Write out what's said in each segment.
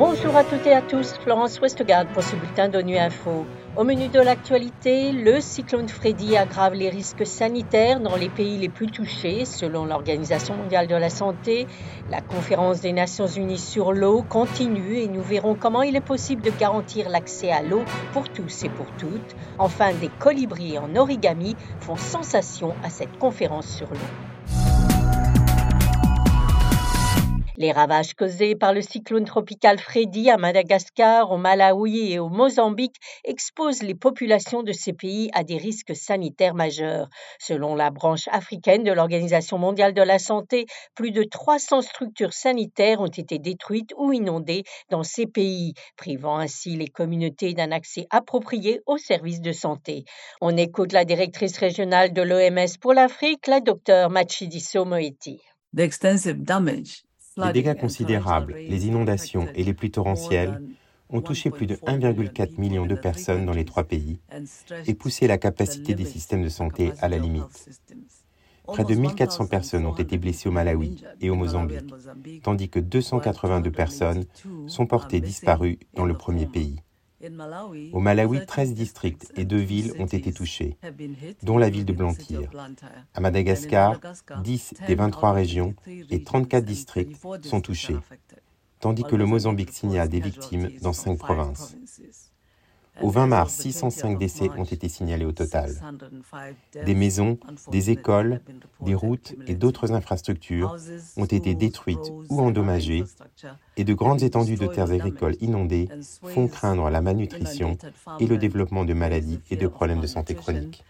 Bonjour à toutes et à tous, Florence Westgard pour ce bulletin d'ONU Info. Au menu de l'actualité, le cyclone Freddy aggrave les risques sanitaires dans les pays les plus touchés, selon l'Organisation mondiale de la santé. La conférence des Nations unies sur l'eau continue et nous verrons comment il est possible de garantir l'accès à l'eau pour tous et pour toutes. Enfin, des colibris en origami font sensation à cette conférence sur l'eau. Les ravages causés par le cyclone tropical Freddy à Madagascar, au Malawi et au Mozambique exposent les populations de ces pays à des risques sanitaires majeurs. Selon la branche africaine de l'Organisation mondiale de la santé, plus de 300 structures sanitaires ont été détruites ou inondées dans ces pays, privant ainsi les communautés d'un accès approprié aux services de santé. On écoute la directrice régionale de l'OMS pour l'Afrique, la docteure Machidiso Moeti. Les dégâts considérables, les inondations et les pluies torrentielles ont touché plus de 1,4 million de personnes dans les trois pays et poussé la capacité des systèmes de santé à la limite. Près de 1400 personnes ont été blessées au Malawi et au Mozambique, tandis que 282 personnes sont portées disparues dans le premier pays. Au Malawi, 13 districts et deux villes ont été touchés, dont la ville de Blantyre. À Madagascar, 10 des 23 régions et 34 districts sont touchés, tandis que le Mozambique signale des victimes dans 5 provinces. Au 20 mars, 605 décès ont été signalés au total. Des maisons, des écoles, des routes et d'autres infrastructures ont été détruites ou endommagées et de grandes étendues de terres agricoles inondées font craindre la malnutrition et le développement de maladies et de problèmes de santé chroniques.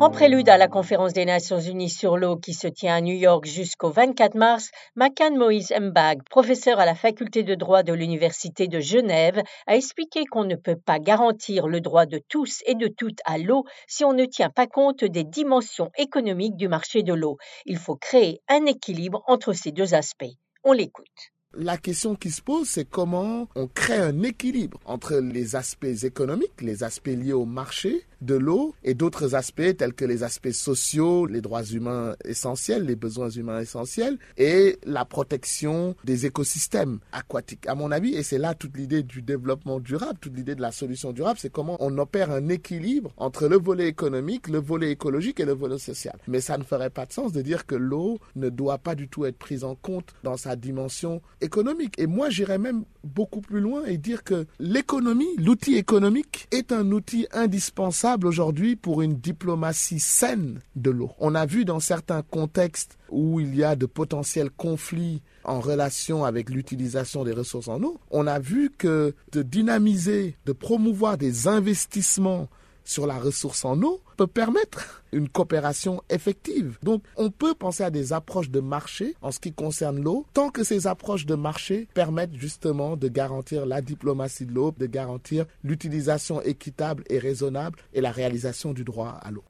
En prélude à la conférence des Nations Unies sur l'eau qui se tient à New York jusqu'au 24 mars, Makan Moïse Mbag, professeur à la faculté de droit de l'Université de Genève, a expliqué qu'on ne peut pas garantir le droit de tous et de toutes à l'eau si on ne tient pas compte des dimensions économiques du marché de l'eau. Il faut créer un équilibre entre ces deux aspects. On l'écoute. La question qui se pose, c'est comment on crée un équilibre entre les aspects économiques, les aspects liés au marché, de l'eau et d'autres aspects tels que les aspects sociaux, les droits humains essentiels, les besoins humains essentiels et la protection des écosystèmes aquatiques. À mon avis, et c'est là toute l'idée du développement durable, toute l'idée de la solution durable, c'est comment on opère un équilibre entre le volet économique, le volet écologique et le volet social. Mais ça ne ferait pas de sens de dire que l'eau ne doit pas du tout être prise en compte dans sa dimension économique. Et moi, j'irais même beaucoup plus loin et dire que l'économie, l'outil économique, est un outil indispensable aujourd'hui pour une diplomatie saine de l'eau. On a vu dans certains contextes où il y a de potentiels conflits en relation avec l'utilisation des ressources en eau, on a vu que de dynamiser, de promouvoir des investissements sur la ressource en eau peut permettre une coopération effective. Donc on peut penser à des approches de marché en ce qui concerne l'eau, tant que ces approches de marché permettent justement de garantir la diplomatie de l'eau, de garantir l'utilisation équitable et raisonnable et la réalisation du droit à l'eau.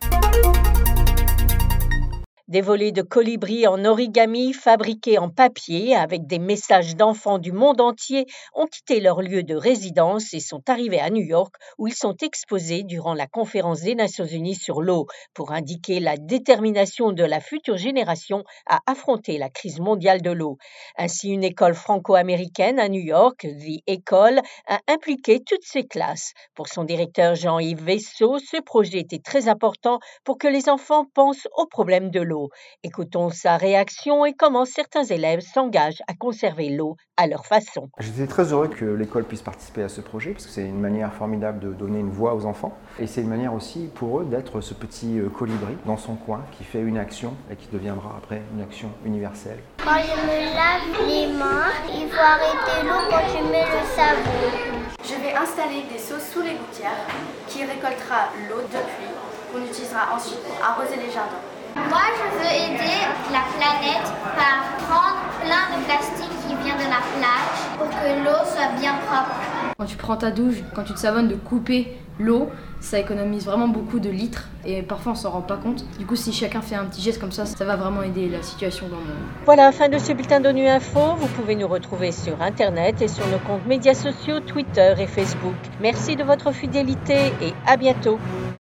Des volets de colibris en origami fabriqués en papier avec des messages d'enfants du monde entier ont quitté leur lieu de résidence et sont arrivés à New York où ils sont exposés durant la conférence des Nations Unies sur l'eau pour indiquer la détermination de la future génération à affronter la crise mondiale de l'eau. Ainsi, une école franco-américaine à New York, The École, a impliqué toutes ses classes. Pour son directeur Jean-Yves Vaisseau, ce projet était très important pour que les enfants pensent aux problèmes de l'eau. Écoutons sa réaction et comment certains élèves s'engagent à conserver l'eau à leur façon. J'étais très heureux que l'école puisse participer à ce projet parce que c'est une manière formidable de donner une voix aux enfants et c'est une manière aussi pour eux d'être ce petit euh, colibri dans son coin qui fait une action et qui deviendra après une action universelle. Quand je me lave les mains, il faut arrêter l'eau quand je mets le savon. Je vais installer des seaux sous les gouttières qui récoltera l'eau depuis qu'on utilisera ensuite pour arroser les jardins. Moi, je veux aider la planète par prendre plein de plastique qui vient de la plage pour que l'eau soit bien propre. Quand tu prends ta douche, quand tu te savonnes de couper l'eau, ça économise vraiment beaucoup de litres et parfois on s'en rend pas compte. Du coup, si chacun fait un petit geste comme ça, ça va vraiment aider la situation dans le monde. Voilà, fin de ce bulletin d'ONU Info. Vous pouvez nous retrouver sur Internet et sur nos comptes médias sociaux, Twitter et Facebook. Merci de votre fidélité et à bientôt.